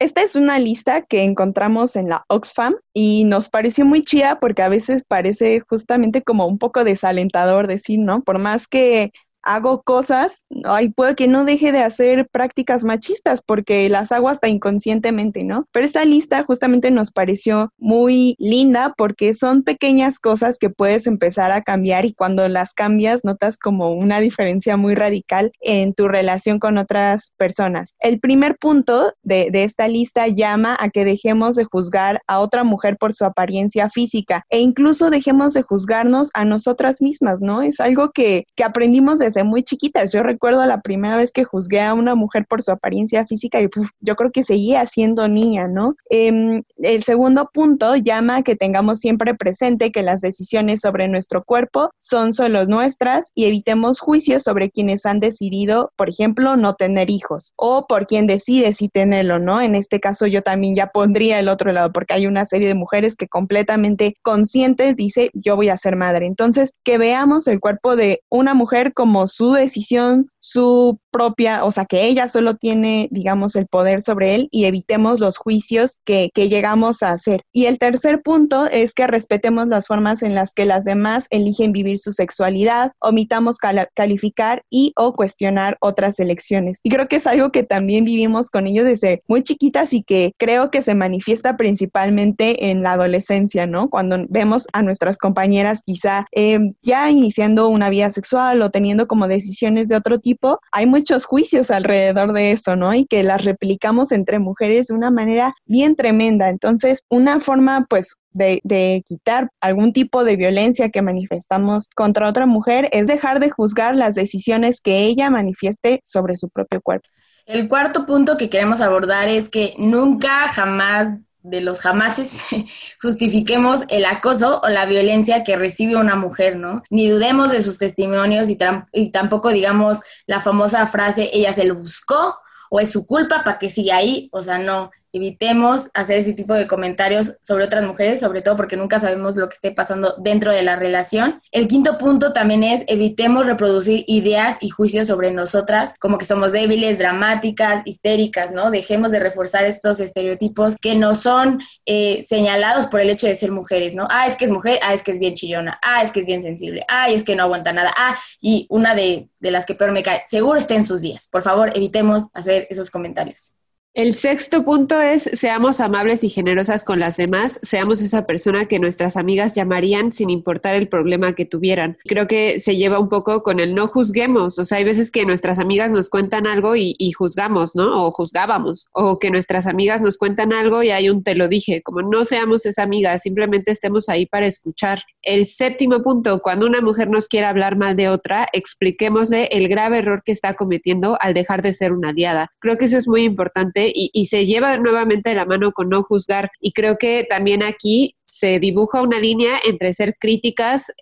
Esta es una lista que encontramos en la Oxfam y nos pareció muy chida porque a veces parece justamente como un poco desalentador decir, ¿no? Por más que hago cosas, ay, puede que no deje de hacer prácticas machistas porque las hago hasta inconscientemente, ¿no? Pero esta lista justamente nos pareció muy linda porque son pequeñas cosas que puedes empezar a cambiar y cuando las cambias notas como una diferencia muy radical en tu relación con otras personas. El primer punto de, de esta lista llama a que dejemos de juzgar a otra mujer por su apariencia física e incluso dejemos de juzgarnos a nosotras mismas, ¿no? Es algo que, que aprendimos desde muy chiquitas. Yo recuerdo la primera vez que juzgué a una mujer por su apariencia física y yo creo que seguía siendo niña, ¿no? Eh, el segundo punto llama a que tengamos siempre presente que las decisiones sobre nuestro cuerpo son solo nuestras y evitemos juicios sobre quienes han decidido, por ejemplo, no tener hijos o por quien decide si tenerlo, ¿no? En este caso yo también ya pondría el otro lado porque hay una serie de mujeres que completamente conscientes dice yo voy a ser madre. Entonces, que veamos el cuerpo de una mujer como su decisión, su propia, o sea, que ella solo tiene, digamos, el poder sobre él y evitemos los juicios que, que llegamos a hacer. Y el tercer punto es que respetemos las formas en las que las demás eligen vivir su sexualidad, omitamos cal calificar y o cuestionar otras elecciones. Y creo que es algo que también vivimos con ellos desde muy chiquitas y que creo que se manifiesta principalmente en la adolescencia, ¿no? Cuando vemos a nuestras compañeras quizá eh, ya iniciando una vida sexual o teniendo como decisiones de otro tipo, hay muchos juicios alrededor de eso, ¿no? Y que las replicamos entre mujeres de una manera bien tremenda. Entonces, una forma, pues, de, de, quitar algún tipo de violencia que manifestamos contra otra mujer es dejar de juzgar las decisiones que ella manifieste sobre su propio cuerpo. El cuarto punto que queremos abordar es que nunca, jamás de los jamases justifiquemos el acoso o la violencia que recibe una mujer, ¿no? Ni dudemos de sus testimonios y, y tampoco digamos la famosa frase, ella se lo buscó o es su culpa para que siga ahí, o sea, no, evitemos hacer ese tipo de comentarios sobre otras mujeres, sobre todo porque nunca sabemos lo que esté pasando dentro de la relación. El quinto punto también es evitemos reproducir ideas y juicios sobre nosotras, como que somos débiles, dramáticas, histéricas, ¿no? Dejemos de reforzar estos estereotipos que no son eh, señalados por el hecho de ser mujeres, ¿no? Ah, es que es mujer, ah, es que es bien chillona, ah, es que es bien sensible, ah, es que no aguanta nada, ah, y una de, de las que peor me cae, seguro está en sus días. Por favor, evitemos hacer esos comentarios. El sexto punto es seamos amables y generosas con las demás, seamos esa persona que nuestras amigas llamarían sin importar el problema que tuvieran. Creo que se lleva un poco con el no juzguemos, o sea, hay veces que nuestras amigas nos cuentan algo y, juzgamos, ¿no? O juzgábamos, o que nuestras amigas nos cuentan algo y hay un te lo dije, como no seamos esa amiga, simplemente estemos ahí para escuchar. El séptimo punto, cuando una mujer nos quiera hablar mal de otra, expliquémosle el grave error que está cometiendo al dejar de ser una aliada. Creo que eso es muy importante y, se lleva nuevamente de la mano con no juzgar. Y creo que también aquí se dibuja una línea entre ser críticas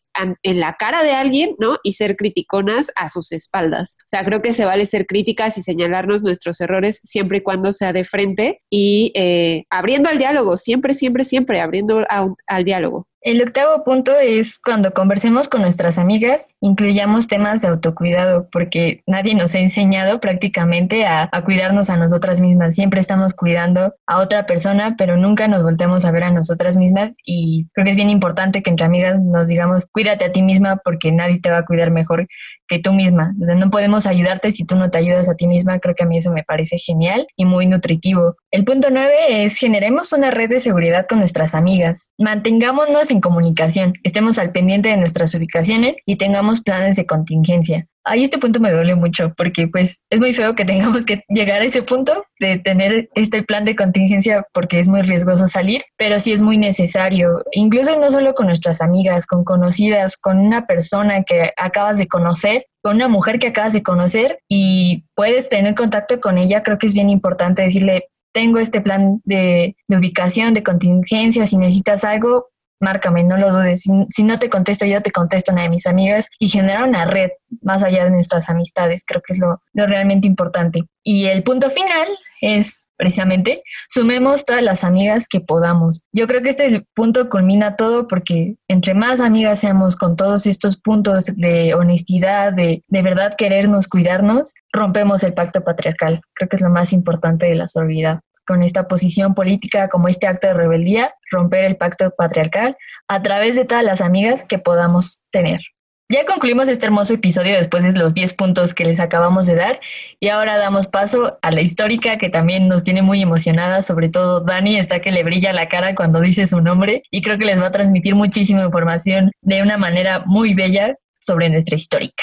en la cara de alguien, ¿no? Y ser criticonas a sus espaldas. O sea, creo que se vale ser críticas y señalarnos nuestros errores siempre y cuando sea de frente y eh, abriendo al diálogo, siempre, siempre, siempre abriendo al diálogo. El octavo punto es cuando conversemos con nuestras amigas, incluyamos temas de autocuidado, porque nadie nos ha enseñado prácticamente a, cuidarnos a nosotras mismas. Siempre estamos cuidando a otra persona, pero nunca nos voltemos a ver a nosotras mismas y creo que es bien importante que entre amigas nos digamos, cuídate a ti misma porque nadie te va a cuidar mejor que tú misma. O sea, no podemos ayudarte si tú no te ayudas a ti misma. Creo que a mí eso me parece genial y muy nutritivo. El punto nueve es generemos una red de seguridad con nuestras amigas. Mantengámonos en comunicación, estemos al pendiente de nuestras ubicaciones y tengamos planes de contingencia. Ahí este punto me duele mucho porque pues es muy feo que tengamos que llegar a ese punto de tener este plan de contingencia porque es muy riesgoso salir, pero sí es muy necesario, incluso no solo con nuestras amigas, con conocidas, con una persona que acabas de conocer, con una mujer que acabas de conocer y puedes tener contacto con ella, creo que es bien importante decirle, tengo este plan de, de ubicación, de contingencia, si necesitas algo, márcame, no lo dudes. Si, no te contesto, yo te contesto una de mis amigas y generar una red más allá de nuestras amistades, creo que es lo, lo realmente importante. Y el punto final es precisamente, sumemos todas las amigas que podamos. Yo creo que este punto culmina todo porque entre más amigas seamos con todos estos puntos de honestidad, de, de verdad querernos, cuidarnos, rompemos el pacto patriarcal. Creo que es lo más importante de la sororidad con esta posición política como este acto de rebeldía, romper el pacto patriarcal a través de todas las amigas que podamos tener. Ya concluimos este hermoso episodio después de los 10 puntos que les acabamos de dar y ahora damos paso a la histórica que también nos tiene muy emocionada, sobre todo Dani está que le brilla la cara cuando dice su nombre y creo que les va a transmitir muchísima información de una manera muy bella sobre nuestra histórica.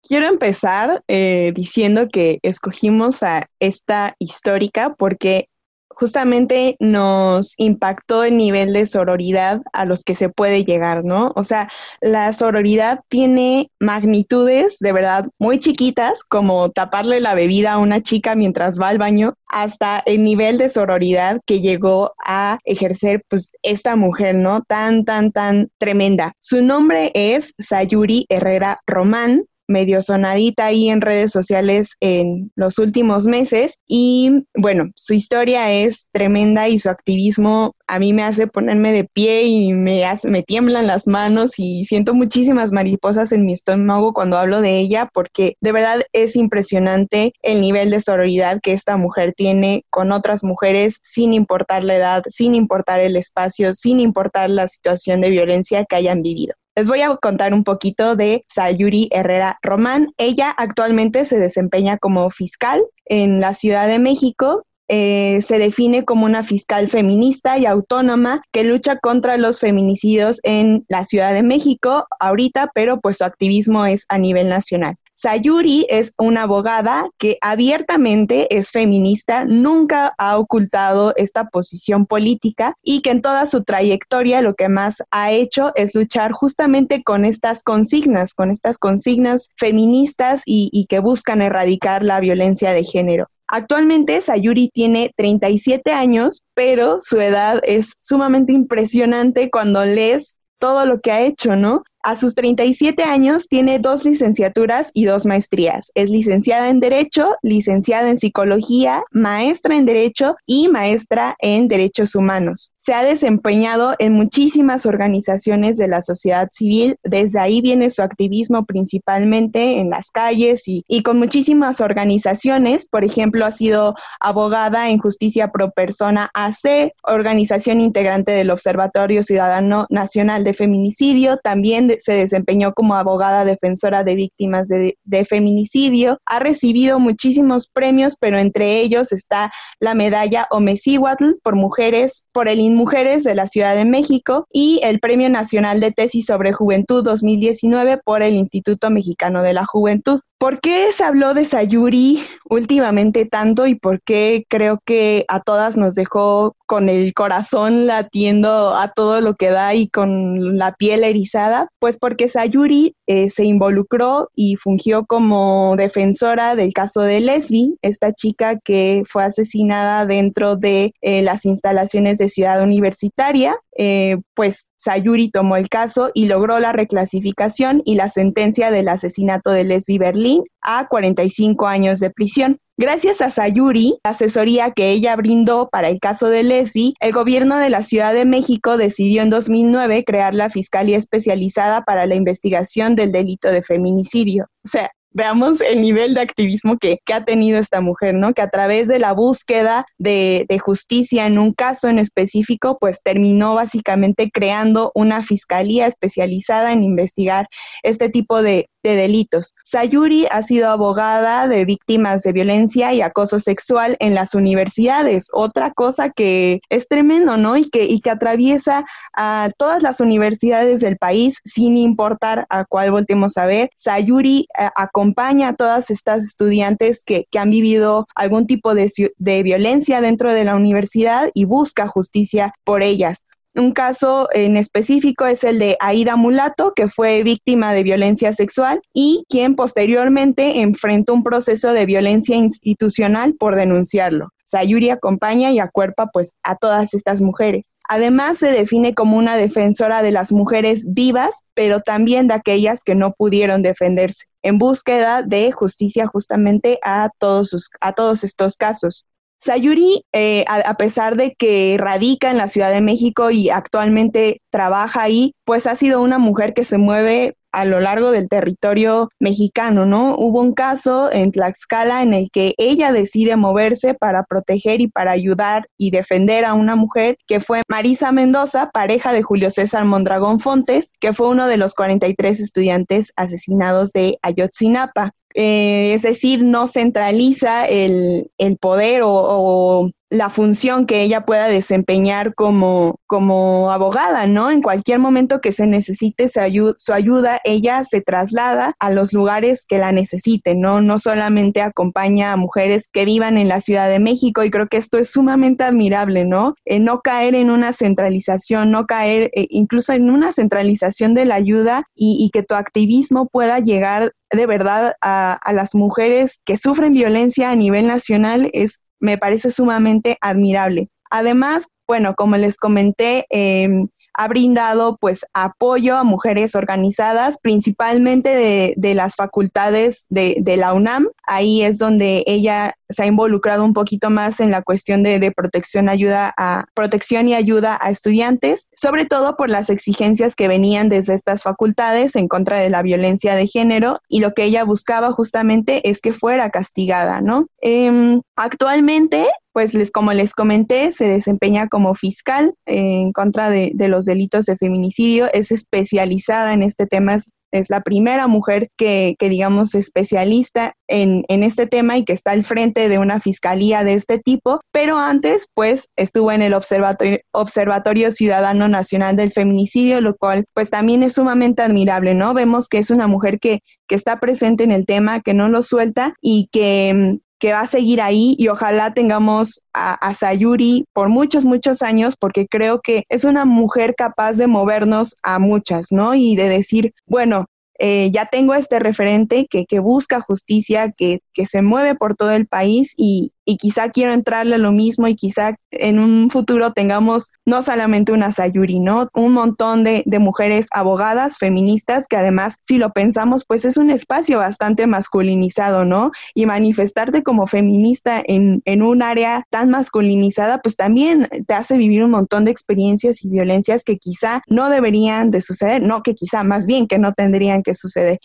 Quiero empezar eh, diciendo que escogimos a esta histórica porque justamente nos impactó el nivel de sororidad a los que se puede llegar, ¿no? O sea, la sororidad tiene magnitudes de verdad muy chiquitas, como taparle la bebida a una chica mientras va al baño, hasta el nivel de sororidad que llegó a ejercer pues esta mujer, ¿no? Tan, tan, tan tremenda. Su nombre es Sayuri Herrera Román, medio sonadita ahí en redes sociales en los últimos meses y bueno, su historia es tremenda y su activismo a mí me hace ponerme de pie y me, hace, me tiemblan las manos y siento muchísimas mariposas en mi estómago cuando hablo de ella porque de verdad es impresionante el nivel de sororidad que esta mujer tiene con otras mujeres sin importar la edad, sin importar el espacio, sin importar la situación de violencia que hayan vivido. Les voy a contar un poquito de Sayuri Herrera Román. Ella actualmente se desempeña como fiscal en la Ciudad de México eh, se define como una fiscal feminista y autónoma que lucha contra los feminicidios en la Ciudad de México ahorita, pero pues su activismo es a nivel nacional. Sayuri es una abogada que abiertamente es feminista, nunca ha ocultado esta posición política y que en toda su trayectoria lo que más ha hecho es luchar justamente con estas consignas, con estas consignas feministas y, y que buscan erradicar la violencia de género. Actualmente Sayuri tiene 37 años, pero su edad es sumamente impresionante cuando lees todo lo que ha hecho, ¿no? A sus 37 años tiene dos licenciaturas y dos maestrías. Es licenciada en Derecho, licenciada en Psicología, maestra en Derecho y maestra en Derechos Humanos. Se ha desempeñado en muchísimas organizaciones de la sociedad civil. Desde ahí viene su activismo principalmente en las calles y, con muchísimas organizaciones. Por ejemplo, ha sido abogada en Justicia Pro Persona AC, organización integrante del Observatorio Ciudadano Nacional de Feminicidio, también se desempeñó como abogada defensora de víctimas de, feminicidio. Ha recibido muchísimos premios, pero entre ellos está la medalla Omecíhuatl por mujeres, por el INMujeres de la Ciudad de México y el Premio Nacional de Tesis sobre Juventud 2019 por el Instituto Mexicano de la Juventud. ¿Por qué se habló de Sayuri últimamente tanto y por qué creo que a todas nos dejó con el corazón latiendo a todo lo que da y con la piel erizada? Pues porque Sayuri eh, se involucró y fungió como defensora del caso de Lesbi, esta chica que fue asesinada dentro de eh, las instalaciones de Ciudad Universitaria. Eh, pues Sayuri tomó el caso y logró la reclasificación y la sentencia del asesinato de Lesbi Berlín a 45 años de prisión. Gracias a Sayuri, la asesoría que ella brindó para el caso de Lesbi, el gobierno de la Ciudad de México decidió en 2009 crear la Fiscalía Especializada para la Investigación del Delito de Feminicidio. O sea, veamos el nivel de activismo que, ha tenido esta mujer, ¿no? Que a través de la búsqueda de, justicia en un caso en específico, pues terminó básicamente creando una fiscalía especializada en investigar este tipo de, de delitos. Sayuri ha sido abogada de víctimas de violencia y acoso sexual en las universidades, otra cosa que es tremendo, ¿no? Y que, y que atraviesa a todas las universidades del país sin importar a cuál voltemos a ver. Sayuri eh, acompaña a todas estas estudiantes que, que han vivido algún tipo de, de violencia dentro de la universidad y busca justicia por ellas. Un caso en específico es el de Aida Mulato, que fue víctima de violencia sexual y quien posteriormente enfrentó un proceso de violencia institucional por denunciarlo. Sayuri acompaña y acuerpa pues a todas estas mujeres. Además se define como una defensora de las mujeres vivas, pero también de aquellas que no pudieron defenderse, en búsqueda de justicia justamente a todos, a todos estos casos. Sayuri, eh, a, pesar de que radica en la Ciudad de México y actualmente trabaja ahí, pues ha sido una mujer que se mueve a lo largo del territorio mexicano, ¿no? Hubo un caso en Tlaxcala en el que ella decide moverse para proteger y para ayudar y defender a una mujer que fue Marisa Mendoza, pareja de Julio César Mondragón Fontes, que fue uno de los 43 estudiantes asesinados de Ayotzinapa. Eh, es decir, no centraliza el, poder o, la función que ella pueda desempeñar como, como abogada, ¿no? En cualquier momento que se necesite su, ayuda, ella se traslada a los lugares que la necesiten, ¿no? No solamente acompaña a mujeres que vivan en la Ciudad de México y creo que esto es sumamente admirable, ¿no? Eh, no caer en una centralización, no caer eh, incluso en una centralización de la ayuda y, y que tu activismo pueda llegar de verdad a, a, las mujeres que sufren violencia a nivel nacional es me parece sumamente admirable. Además, bueno, como les comenté, em, ha brindado pues apoyo a mujeres organizadas, principalmente de, las facultades de, la UNAM. Ahí es donde ella se ha involucrado un poquito más en la cuestión de, protección, ayuda a, protección y ayuda a estudiantes, sobre todo por las exigencias que venían desde estas facultades en contra de la violencia de género y lo que ella buscaba justamente es que fuera castigada, ¿no? Em, actualmente pues les, como les comenté, se desempeña como fiscal en contra de, los delitos de feminicidio, es especializada en este tema, es, la primera mujer que, que digamos, especialista en, en, este tema y que está al frente de una fiscalía de este tipo, pero antes, pues, estuvo en el Observatorio, Observatorio Ciudadano Nacional del Feminicidio, lo cual, pues, también es sumamente admirable, ¿no? Vemos que es una mujer que, que está presente en el tema, que no lo suelta y que que va a seguir ahí y ojalá tengamos a, Sayuri por muchos, muchos años, porque creo que es una mujer capaz de movernos a muchas, ¿no? Y de decir, bueno, eh, ya tengo este referente que, que busca justicia, que, que, se mueve por todo el país y, y quizá quiero entrarle a lo mismo y quizá en un futuro tengamos no solamente una Sayuri, ¿no? Un montón de, mujeres abogadas, feministas, que además, si lo pensamos, pues es un espacio bastante masculinizado, ¿no? Y manifestarte como feminista en, en un área tan masculinizada, pues también te hace vivir un montón de experiencias y violencias que quizá no deberían de suceder, no que quizá más bien que no tendrían que suceder.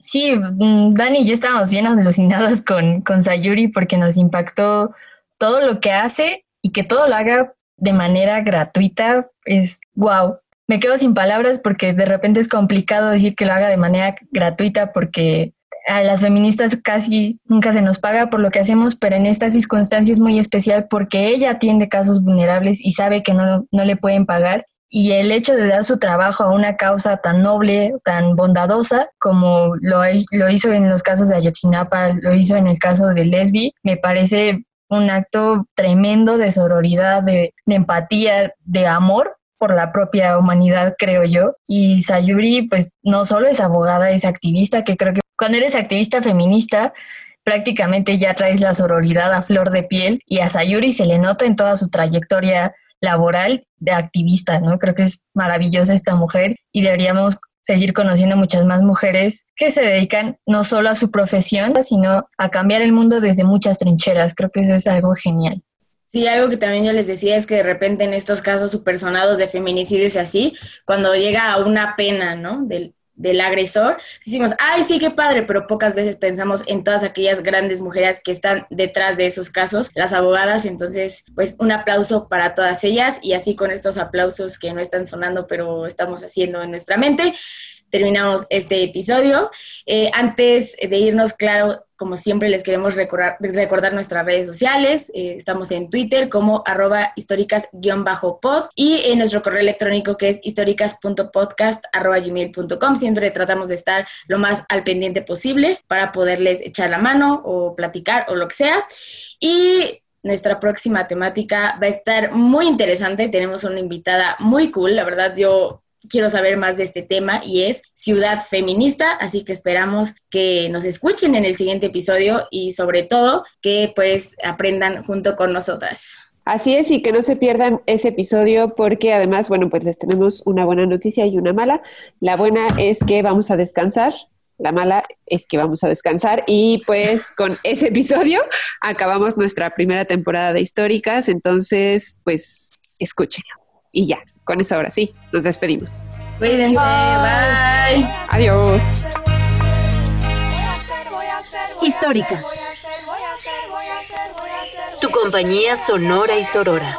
Sí, mm, Dani y yo estábamos bien alucinadas con, con Sayuri porque nos impactó todo lo que hace y que todo lo haga de manera gratuita es wow. Me quedo sin palabras porque de repente es complicado decir que lo haga de manera gratuita porque a las feministas casi nunca se nos paga por lo que hacemos, pero en esta circunstancia es muy especial porque ella atiende casos vulnerables y sabe que no, no le pueden pagar y el hecho de dar su trabajo a una causa tan noble, tan bondadosa como lo, lo hizo en los casos de Ayotzinapa, lo hizo en el caso de Lesbi, me parece un acto tremendo de sororidad, de, empatía, de amor por la propia humanidad, creo yo. Y Sayuri, pues no solo es abogada, es activista, que creo que cuando eres activista feminista, prácticamente ya traes la sororidad a flor de piel y a Sayuri se le nota en toda su trayectoria laboral de activista, ¿no? Creo que es maravillosa esta mujer y deberíamos seguir conociendo muchas más mujeres que se dedican no solo a su profesión, sino a cambiar el mundo desde muchas trincheras. Creo que eso es algo genial. Sí, algo que también yo les decía es que de repente en estos casos supersonados de feminicidios y así, cuando llega a una pena, ¿no? Del, del agresor, decimos, ay, sí, qué padre, pero pocas veces pensamos en todas aquellas grandes mujeres que están detrás de esos casos, las abogadas, entonces, pues un aplauso para todas ellas y así con estos aplausos que no están sonando, pero estamos haciendo en nuestra mente terminamos este episodio. Eh, antes de irnos, claro, como siempre les queremos recordar, recordar nuestras redes sociales. Eh, estamos en Twitter como arroba históricas-pod y en nuestro correo electrónico que es históricas.podcast.gmail.com. Siempre tratamos de estar lo más al pendiente posible para poderles echar la mano o platicar o lo que sea. Y nuestra próxima temática va a estar muy interesante. Tenemos una invitada muy cool. La verdad, yo quiero saber más de este tema y es Ciudad Feminista, así que esperamos que nos escuchen en el siguiente episodio y sobre todo que pues aprendan junto con nosotras. Así es, y que no se pierdan ese episodio porque además, bueno, pues les tenemos una buena noticia y una mala. La buena es que vamos a descansar, la mala es que vamos a descansar y pues con ese episodio acabamos nuestra primera temporada de históricas, entonces pues escúchenlo y ya con eso ahora sí, nos despedimos. Cuídense, bye. Adiós. Históricas. Tu compañía sonora y sorora.